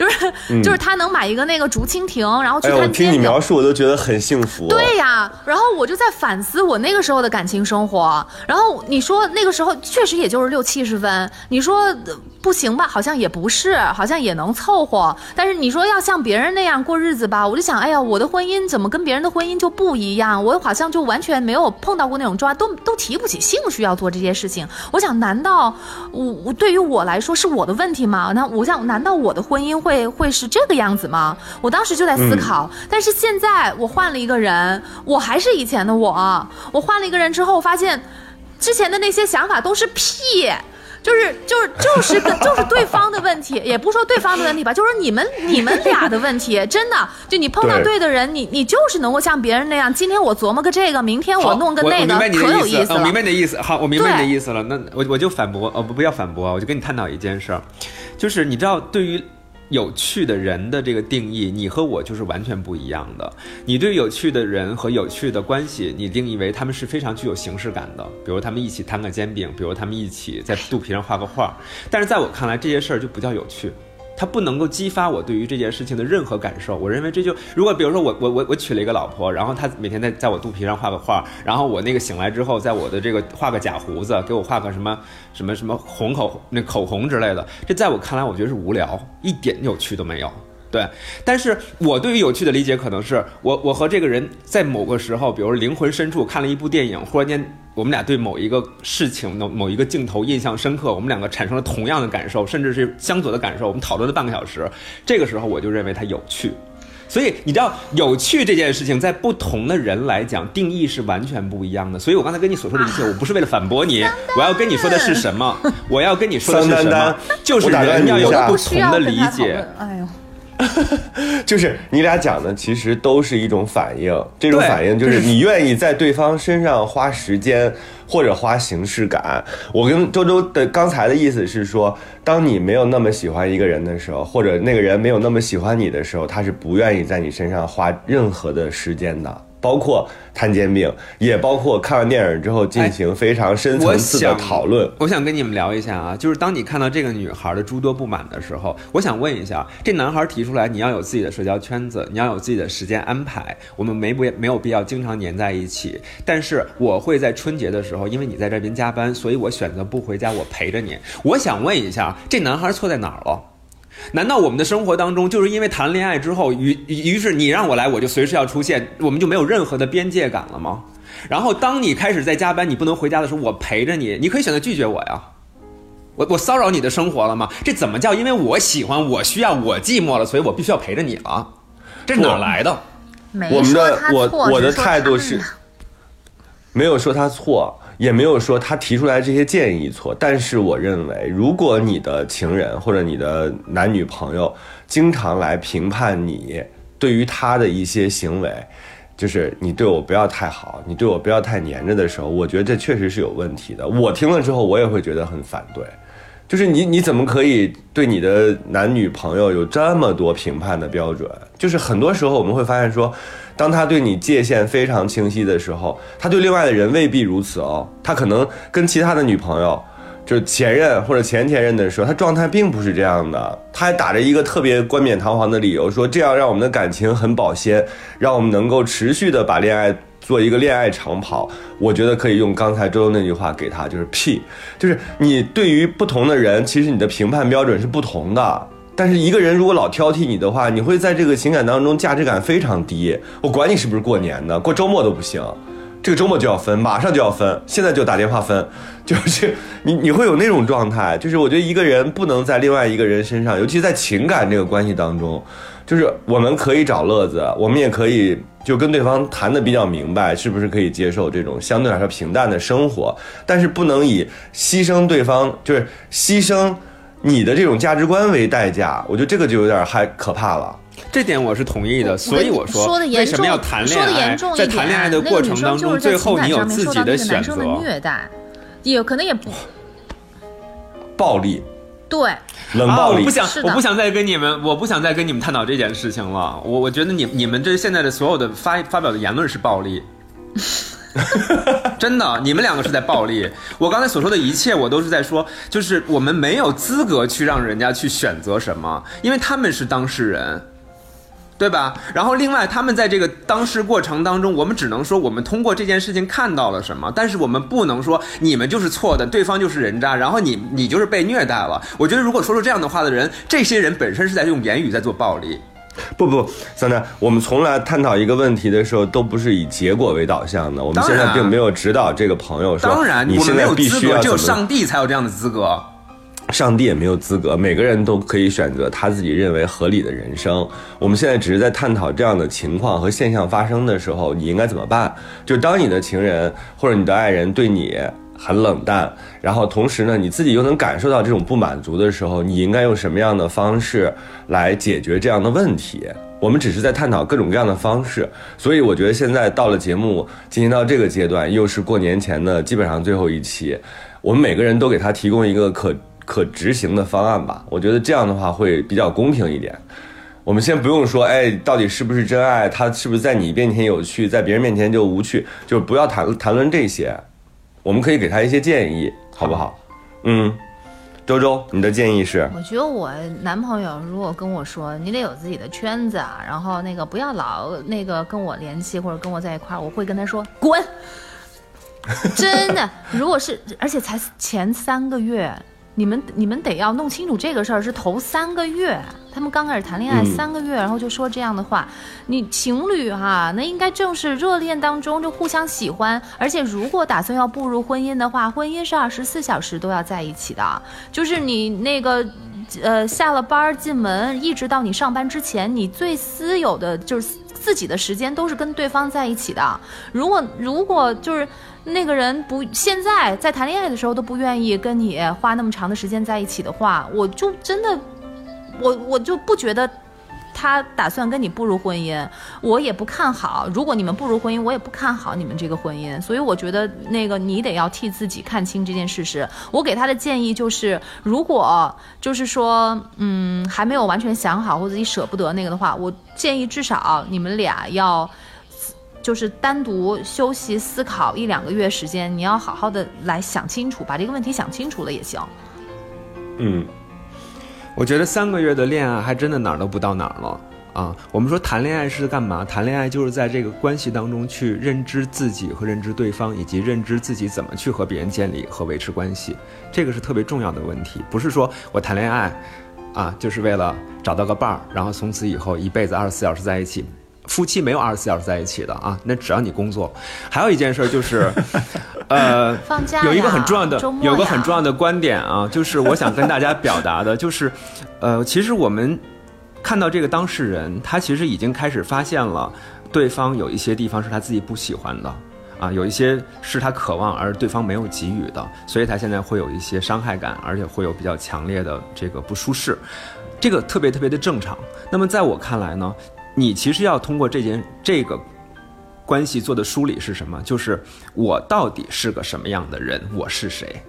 就是、就是他能买一个那个竹蜻蜓，然后去看哎，我听。你描述，我都觉得很幸福。对呀，然后我就在反思我那个时候的感情生活。然后你说那个时候确实也就是六七十分，你说呃不行吧？好像也不是，好像也能凑合。但是你说要像别人那样过日子吧，我就想，哎呀，我的婚姻怎么跟别人的婚姻就不一样？我好像就完全没有碰到过那种状态，都都提不起兴趣要做这些事情。我想，难道我我对于我来说是我的问题吗？那我想，难道我的婚姻会会是这个样子吗？我当时就在思考，但是现在我换了一个人，我还是以前的我。我换了一个人之后，发现之前的那些想法都是屁。就是就是就是跟就是对方的问题，也不说对方的问题吧，就是你们你们俩的问题，真的，就你碰到对对的人，你你就是能够像别人那样，今天我琢磨个这个，明天我弄个那个，可有意思，了我。明白你的意思。好，我明白你的意思了。那我我就反驳，哦不不要反驳啊，我就跟你探讨一件事儿，就是你知道对于。有趣的人的这个定义，你和我就是完全不一样的。你对有趣的人和有趣的关系，你定义为他们是非常具有形式感的，比如他们一起摊个煎饼，比如他们一起在肚皮上画个画。但是在我看来，这些事儿就不叫有趣。它不能够激发我对于这件事情的任何感受。我认为这就，如果比如说我我我我娶了一个老婆，然后她每天在在我肚皮上画个画，然后我那个醒来之后，在我的这个画个假胡子，给我画个什么什么什么红口那口红之类的，这在我看来，我觉得是无聊，一点有趣都没有。对，但是我对于有趣的理解可能是我我和这个人在某个时候，比如灵魂深处看了一部电影，忽然间我们俩对某一个事情、某某一个镜头印象深刻，我们两个产生了同样的感受，甚至是相左的感受，我们讨论了半个小时，这个时候我就认为它有趣。所以你知道，有趣这件事情在不同的人来讲定义是完全不一样的。所以我刚才跟你所说的一切，我不是为了反驳你，我要跟你说的是什么？我要跟你说的是什么？就是人要有不同的理解。哎呦，*laughs* 就是你俩讲的，其实都是一种反应。这种反应就就是是你愿意在对方身上花时间，或者花形式感。我跟周周的刚才的意思是说，当你没有那么喜欢一个人的时候，或者那个人没有那么喜欢你的时候，他是不愿意在你身上花任何的时间的。包括摊煎饼，也包括看完电影之后进行非常深层次的讨论。我想跟你们聊一下啊，就是当你看到这个女孩的诸多不满的时候，我想问一下，这男孩提出来你要有自己的社交圈子，你要有自己的时间安排，我们没不没有必要经常黏在一起。但是我会在春节的时候，因为你在这边加班，所以我选择不回家，我陪着你。我想问一下，这男孩错在哪儿了？难道我们的生活当中就是因为谈恋爱之后，于于是你让我来，我就随时要出现，我们就没有任何的边界感了吗？然后当你开始在加班，你不能回家的时候，我陪着你，你可以选择拒绝我呀。我我骚扰你的生活了吗？这怎么叫因为我喜欢，我需要，我寂寞了，所以我必须要陪着你了？这哪来的？我们的我我的态度是没有说他错，也没有说他提出来这些建议错，但是我认为，如果你的情人或者你的男女朋友经常来评判你对于他的一些行为，就是你对我不要太好，你对我不要太黏着的时候，我觉得这确实是有问题的。我听了之后，我也会觉得很反对。就是你你怎么可以对你的男女朋友有这么多评判的标准？就是很多时候我们会发现说，当他对你界限非常清晰的时候，他对另外的人未必如此哦。他可能跟其他的女朋友，就是前任或者前前任的时候，他状态并不是这样的，他还打着一个特别冠冕堂皇的理由，说这样让我们的感情很保鲜，让我们能够持续的把恋爱做一个恋爱长跑。我觉得可以用刚才周周那句话给他，就是屁，就是你对于不同的人，其实你的评判标准是不同的。但是一个人如果老挑剔你的话，你会在这个情感当中价值感非常低。我管你是不是过年的，过周末都不行。这个周末就要分，马上就要分，现在就打电话分，*laughs* 就是你你会有那种状态，就是我觉得一个人不能在另外一个人身上，尤其在情感这个关系当中，就是我们可以找乐子，我们也可以就跟对方谈的比较明白，是不是可以接受这种相对来说平淡的生活，但是不能以牺牲对方，就是牺牲你的这种价值观为代价，我觉得这个就有点害可怕了。这点我是同意的，所以我说的严重，为什么要谈恋爱？严重在谈恋爱的过程当中，最后你有自己的选择。虐待，也可能也不暴力，对，冷暴力。我不想，我不想再跟你们，我不想再跟你们探讨这件事情了。我我觉得你你们这现在的所有的发发表的言论是暴力。*laughs* 真的，你们两个是在暴力。我刚才所说的一切，我都是在说，就是我们没有资格去让人家去选择什么，因为他们是当事人。对吧？然后另外，他们在这个当事过程当中，我们只能说我们通过这件事情看到了什么，但是我们不能说你们就是错的，对方就是人渣，然后你你就是被虐待了。我觉得如果说出这样的话的人，这些人本身是在用言语在做暴力。不不，三丹，我们从来探讨一个问题的时候都不是以结果为导向的。我们现在并没有指导这个朋友说，当然，你现在必须要只有上帝才有这样的资格。上帝也没有资格，每个人都可以选择他自己认为合理的人生。我们现在只是在探讨这样的情况和现象发生的时候，你应该怎么办？就当你的情人或者你的爱人对你很冷淡，然后同时呢，你自己又能感受到这种不满足的时候，你应该用什么样的方式来解决这样的问题？我们只是在探讨各种各样的方式。所以我觉得现在到了节目进行到这个阶段，又是过年前的基本上最后一期，我们每个人都给他提供一个可。可执行的方案吧，我觉得这样的话会比较公平一点。我们先不用说，哎，到底是不是真爱？他是不是在你面前有趣，在别人面前就无趣？就不要谈谈论这些。我们可以给他一些建议，好不好？嗯，周周，你的建议是？我觉得我男朋友如果跟我说，你得有自己的圈子啊，然后那个不要老那个跟我联系或者跟我在一块，我会跟他说滚。真的，如果是，而且才前三个月。你们你们得要弄清楚这个事儿，是头三个月，他们刚开始谈恋爱三个月，然后就说这样的话。你情侣哈，那应该正是热恋当中就互相喜欢，而且如果打算要步入婚姻的话，婚姻是二十四小时都要在一起的，就是你那个呃下了班进门，一直到你上班之前，你最私有的就是自己的时间都是跟对方在一起的。如果如果就是。那个人不现在在谈恋爱的时候都不愿意跟你花那么长的时间在一起的话，我就真的，我我就不觉得他打算跟你步入婚姻，我也不看好。如果你们步入婚姻，我也不看好你们这个婚姻。所以我觉得那个你得要替自己看清这件事实。我给他的建议就是，如果就是说，嗯，还没有完全想好或者自己舍不得那个的话，我建议至少你们俩要。就是单独休息思考一两个月时间，你要好好的来想清楚，把这个问题想清楚了也行。嗯，我觉得三个月的恋爱还真的哪儿都不到哪儿了啊！我们说谈恋爱是干嘛？谈恋爱就是在这个关系当中去认知自己和认知对方，以及认知自己怎么去和别人建立和维持关系，这个是特别重要的问题。不是说我谈恋爱啊，就是为了找到个伴儿，然后从此以后一辈子二十四小时在一起。夫妻没有二十四小时在一起的啊，那只要你工作。还有一件事就是，*laughs* 呃，放假有一个很重要的，有个很重要的观点啊，就是我想跟大家表达的，就是，呃，其实我们看到这个当事人，他其实已经开始发现了对方有一些地方是他自己不喜欢的啊，有一些是他渴望而对方没有给予的，所以他现在会有一些伤害感，而且会有比较强烈的这个不舒适，这个特别特别的正常。那么在我看来呢？你其实要通过这件这个关系做的梳理是什么？就是我到底是个什么样的人？我是谁？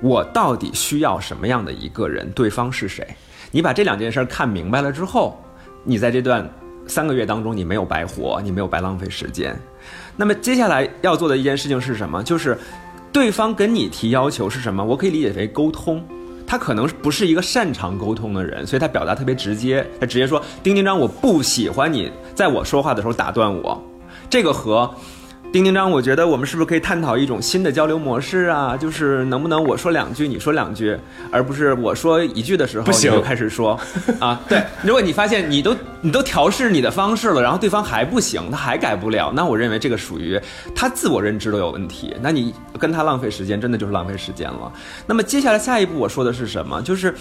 我到底需要什么样的一个人？对方是谁？你把这两件事看明白了之后，你在这段三个月当中，你没有白活，你没有白浪费时间。那么接下来要做的一件事情是什么？就是。对方跟你提要求是什么？我可以理解为沟通。他可能不是一个擅长沟通的人，所以他表达特别直接，他直接说：“丁丁章，我不喜欢你在我说话的时候打断我。”这个和。丁丁章，我觉得我们是不是可以探讨一种新的交流模式啊？就是能不能我说两句，你说两句，而不是我说一句的时候你就开始说啊？*laughs* 对，如果你发现你都你都调试你的方式了，然后对方还不行，他还改不了，那我认为这个属于他自我认知都有问题。那你跟他浪费时间，真的就是浪费时间了。那么接下来下一步我说的是什么？就是。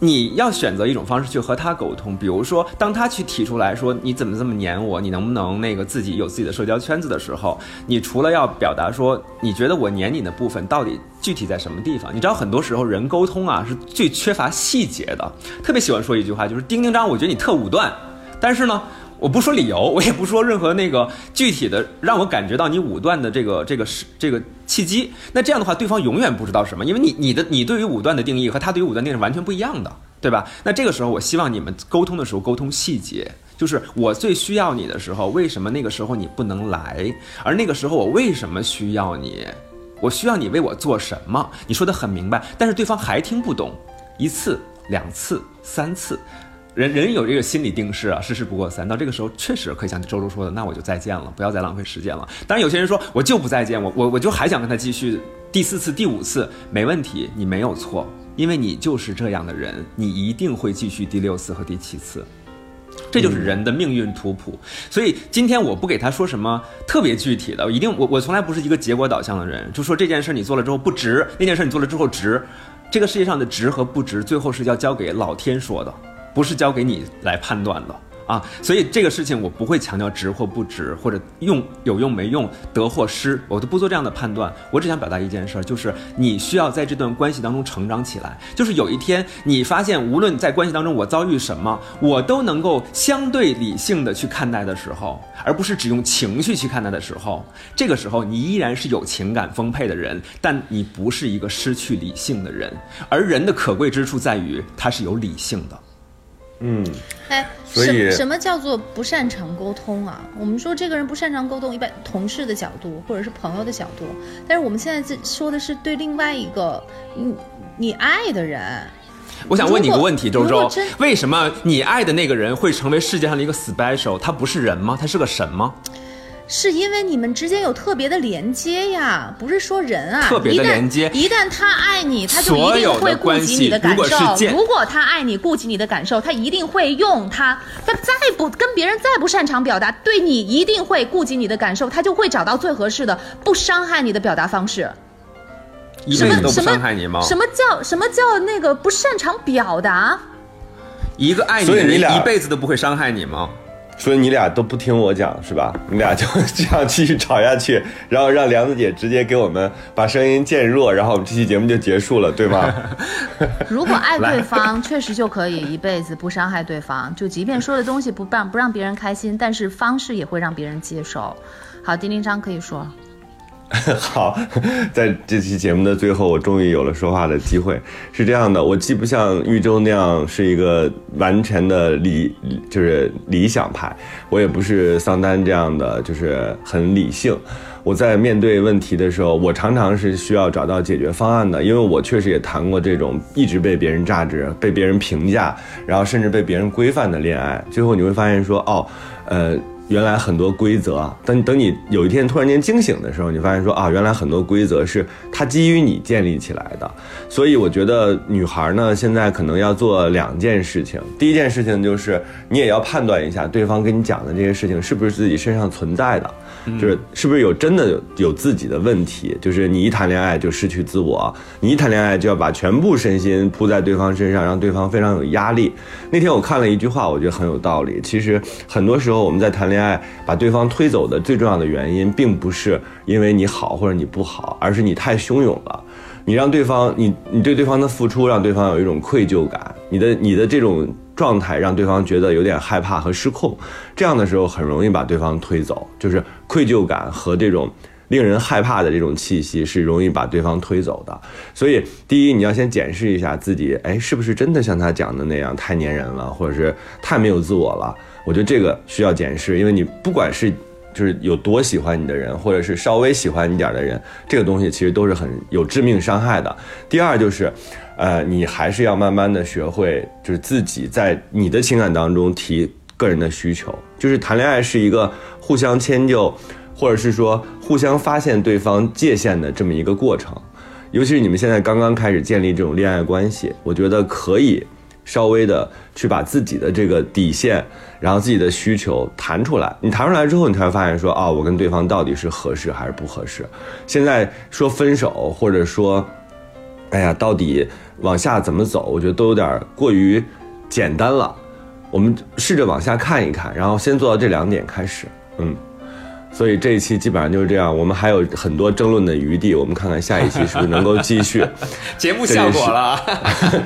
你要选择一种方式去和他沟通，比如说，当他去提出来说你怎么这么黏我，你能不能那个自己有自己的社交圈子的时候，你除了要表达说你觉得我黏你的部分到底具体在什么地方？你知道很多时候人沟通啊是最缺乏细节的，特别喜欢说一句话就是丁丁章，我觉得你特武断，但是呢。我不说理由，我也不说任何那个具体的让我感觉到你武断的这个这个是这个契机。那这样的话，对方永远不知道什么，因为你你的你对于武断的定义和他对于武断定义是完全不一样的，对吧？那这个时候，我希望你们沟通的时候沟通细节，就是我最需要你的时候，为什么那个时候你不能来？而那个时候我为什么需要你？我需要你为我做什么？你说的很明白，但是对方还听不懂，一次、两次、三次。人人有这个心理定势啊，事事不过三。到这个时候，确实可以像周周说的，那我就再见了，不要再浪费时间了。当然，有些人说我就不再见，我我我就还想跟他继续第四次、第五次，没问题，你没有错，因为你就是这样的人，你一定会继续第六次和第七次。这就是人的命运图谱。所以今天我不给他说什么特别具体的，一定我我从来不是一个结果导向的人，就说这件事你做了之后不值，那件事你做了之后值。这个世界上的值和不值，最后是要交给老天说的。不是交给你来判断的啊，所以这个事情我不会强调值或不值，或者用有用没用，得或失，我都不做这样的判断。我只想表达一件事，就是你需要在这段关系当中成长起来。就是有一天你发现，无论在关系当中我遭遇什么，我都能够相对理性的去看待的时候，而不是只用情绪去看待的时候，这个时候你依然是有情感丰沛的人，但你不是一个失去理性的人。而人的可贵之处在于，他是有理性的。嗯，哎，所以什什么叫做不擅长沟通啊？我们说这个人不擅长沟通，一般同事的角度或者是朋友的角度，但是我们现在这说的是对另外一个你你爱的人。我想问你个问题，周周为什么你爱的那个人会成为世界上的一个 special？他不是人吗？他是个神吗？是因为你们之间有特别的连接呀，不是说人啊，特别的连接一旦一旦他爱你，他就一定会顾及你的感如果是受。如果他爱你，顾及你的感受，他一定会用他，他再不跟别人再不擅长表达，对你一定会顾及你的感受，他就会找到最合适的、不伤害你的表达方式。一辈子都不什么伤害你吗？什么叫什么叫那个不擅长表达？一个爱你的人一辈子都不会伤害你吗？所以你俩都不听我讲是吧？你俩就这样继续吵下去，然后让梁子姐直接给我们把声音渐弱，然后我们这期节目就结束了，对吗？*laughs* 如果爱对方，确实就可以一辈子不伤害对方。就即便说的东西不让不让别人开心，但是方式也会让别人接受。好，丁丁章可以说。*laughs* 好，*laughs* 在这期节目的最后，我终于有了说话的机会。是这样的，我既不像玉州那样是一个完全的理，就是理想派，我也不是桑丹这样的，就是很理性。我在面对问题的时候，我常常是需要找到解决方案的，因为我确实也谈过这种一直被别人榨汁、被别人评价，然后甚至被别人规范的恋爱。最后你会发现说，哦，呃。原来很多规则，等等你有一天突然间惊醒的时候，你发现说啊，原来很多规则是它基于你建立起来的。所以我觉得女孩呢，现在可能要做两件事情。第一件事情就是你也要判断一下对方跟你讲的这些事情是不是自己身上存在的，就是是不是有真的有自己的问题。就是你一谈恋爱就失去自我，你一谈恋爱就要把全部身心扑在对方身上，让对方非常有压力。那天我看了一句话，我觉得很有道理。其实很多时候我们在谈。恋爱把对方推走的最重要的原因，并不是因为你好或者你不好，而是你太汹涌了。你让对方，你你对对方的付出，让对方有一种愧疚感。你的你的这种状态，让对方觉得有点害怕和失控。这样的时候，很容易把对方推走。就是愧疚感和这种令人害怕的这种气息，是容易把对方推走的。所以，第一，你要先检视一下自己，哎，是不是真的像他讲的那样太粘人了，或者是太没有自我了。我觉得这个需要检视，因为你不管是就是有多喜欢你的人，或者是稍微喜欢你点的人，这个东西其实都是很有致命伤害的。第二就是，呃，你还是要慢慢的学会，就是自己在你的情感当中提个人的需求，就是谈恋爱是一个互相迁就，或者是说互相发现对方界限的这么一个过程。尤其是你们现在刚刚开始建立这种恋爱关系，我觉得可以稍微的去把自己的这个底线，然后自己的需求谈出来。你谈出来之后，你才会发现说，啊，我跟对方到底是合适还是不合适。现在说分手，或者说，哎呀，到底往下怎么走，我觉得都有点过于简单了。我们试着往下看一看，然后先做到这两点开始，嗯。所以这一期基本上就是这样，我们还有很多争论的余地，我们看看下一期是不是能够继续。*laughs* 节目效果了。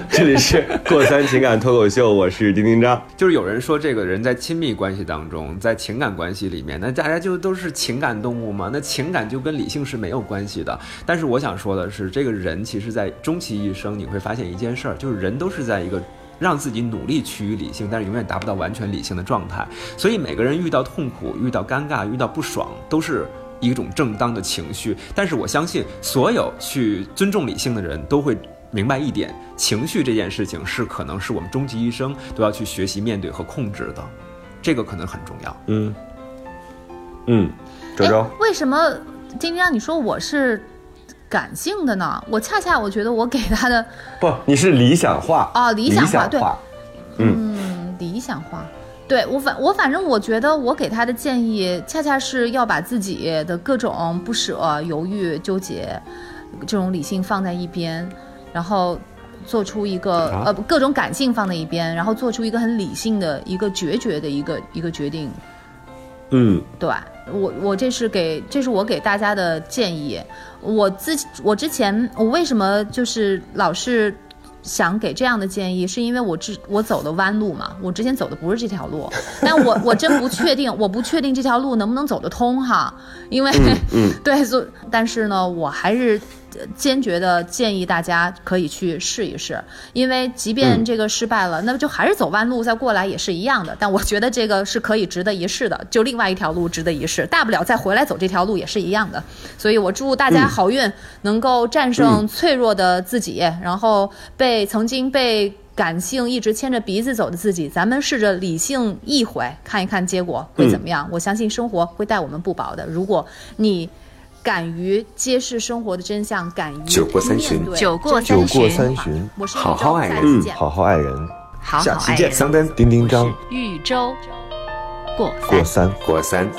这里是过三情感脱口秀，我是丁丁张。就是有人说，这个人在亲密关系当中，在情感关系里面，那大家就都是情感动物嘛，那情感就跟理性是没有关系的。但是我想说的是，这个人其实，在终其一生，你会发现一件事儿，就是人都是在一个。让自己努力趋于理性，但是永远达不到完全理性的状态。所以每个人遇到痛苦、遇到尴尬、遇到不爽，都是一种正当的情绪。但是我相信，所有去尊重理性的人都会明白一点：情绪这件事情是可能是我们终其一生都要去学习面对和控制的，这个可能很重要。嗯嗯，周周哎，为什么今天让你说我是感性的呢？我恰恰我觉得我给他的 *laughs* 不，你是理想化哦理想化对化嗯理想化。对我反我反正我觉得我给他的建议，恰恰是要把自己的各种不舍、犹豫、纠结，这种理性放在一边，然后做出一个、啊呃各种感性放在一边，然后做出一个很理性的一个决绝的一个一个决定。嗯对我，我这是给，这是我给大家的建议。我自我之前，我为什么就是老是想给这样的建议，是因为我之我走的弯路嘛。我之前走的不是这条路，但我我真不确定，我不确定这条路能不能走得通哈。因为、嗯 *laughs* 对，所但是呢，我还是呃坚决的建议大家可以去试一试，因为即便嗯这个失败了，那么就还是走弯路再过来也是一样的。但我觉得这个是可以值得一试的，就另外一条路值得一试，大不了再回来走这条路也是一样的。所以我祝大家好运，能够战胜脆弱的自己，然后被曾经被。感性一直牵着鼻子走的自己，咱们试着理性一回，看一看结果会怎么样。我相信生活会待我们不薄的。如果你敢于揭示生活的真相，敢于酒过三巡。面对。酒过三巡。好好爱人。好好爱人，好下期见，好爱人。桑丹丁丁张。豫州。过过三。过三。